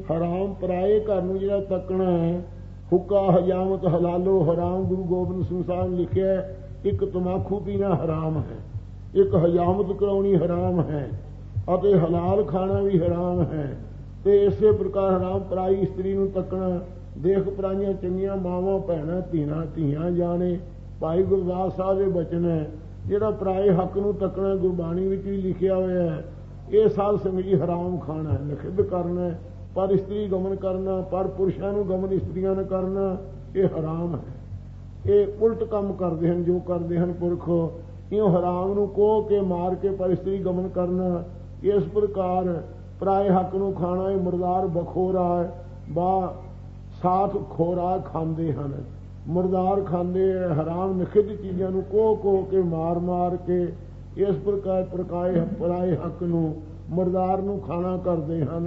ਹਰਾਮ ਪਰਾਏ ਘਰ ਨੂੰ ਜਿਹੜਾ ਤੱਕਣਾ ਹੈ, ਹੁੱਕਾ, ਹਜਾਮਤ, ਹਲਾਲੋ, ਹਰਾਮ, ਗੁਰੂ ਗੋਬਿੰਦ ਸਿੰਘ ਸਾਹਿਬ ਨੇ ਲਿਖਿਆ ਇੱਕ ਤਮਾਕੂ ਪੀਣਾ ਹਰਾਮ ਹੈ, ਇੱਕ ਹਜਾਮਤ ਕਰਾਉਣੀ ਹਰਾਮ ਹੈ, ਅਤੇ ਹਲਾਲ ਖਾਣਾ ਵੀ ਹਰਾਮ ਹੈ, ਤੇ ਇਸੇ ਪ੍ਰਕਾਰ ਹਰਾਮ ਪਰਾਈ ਇਸਤਰੀ ਨੂੰ ਤੱਕਣਾ, ਦੇਖ ਪਰਾਈਆਂ ਚੰਗੀਆਂ ਮਾਵਾਂ, ਭੈਣਾਂ, ਧੀਆਂ ਧੀਆਂ ਜਾਣੇ, ਭਾਈ ਗੁਰਦਾਸ ਸਾਹਿਬ ਦੇ ਬਚਨ ਹੈ, ਜਿਹੜਾ ਪਰਾਏ ਹੱਕ ਨੂੰ ਤੱਕਣਾ ਗੁਰਬਾਣੀ ਵਿੱਚ ਵੀ ਲਿਖਿਆ ਹੋਇਆ ਹੈ, ਇਹ ਸਾਧ ਸੰਗਤ ਜੀ ਹਰਾਮ ਖਾਣਾ ਹੈ, ਨਖਿੱਧ ਕਰਨਾ ਹੈ پر استری گمن کرنا، پر پرشاں گمن استریاں کرنا، یہ حرام ہے۔ یہ الٹ کم کرتے ہیں، جو کرتے ہیں پرخ یہ حرام نو کو کے مار کے پر استری گمن کرنا۔ اس پرکار پرائے حق نو کھانا یہ مردار بخورا ہے، با ساتھ کھورا کھاندے ہیں۔ مردار کھاندے، حرام نخج چیزاں کو کو کے مار مار کے ਇਸ ਪ੍ਰਕਾਰ ਪ੍ਰਕਾਏ ਪਰਾਏ ਹੱਕ ਨੂੰ ਮਰਦਾਰ ਨੂੰ ਖਾਣਾ ਕਰਦੇ ਹਨ।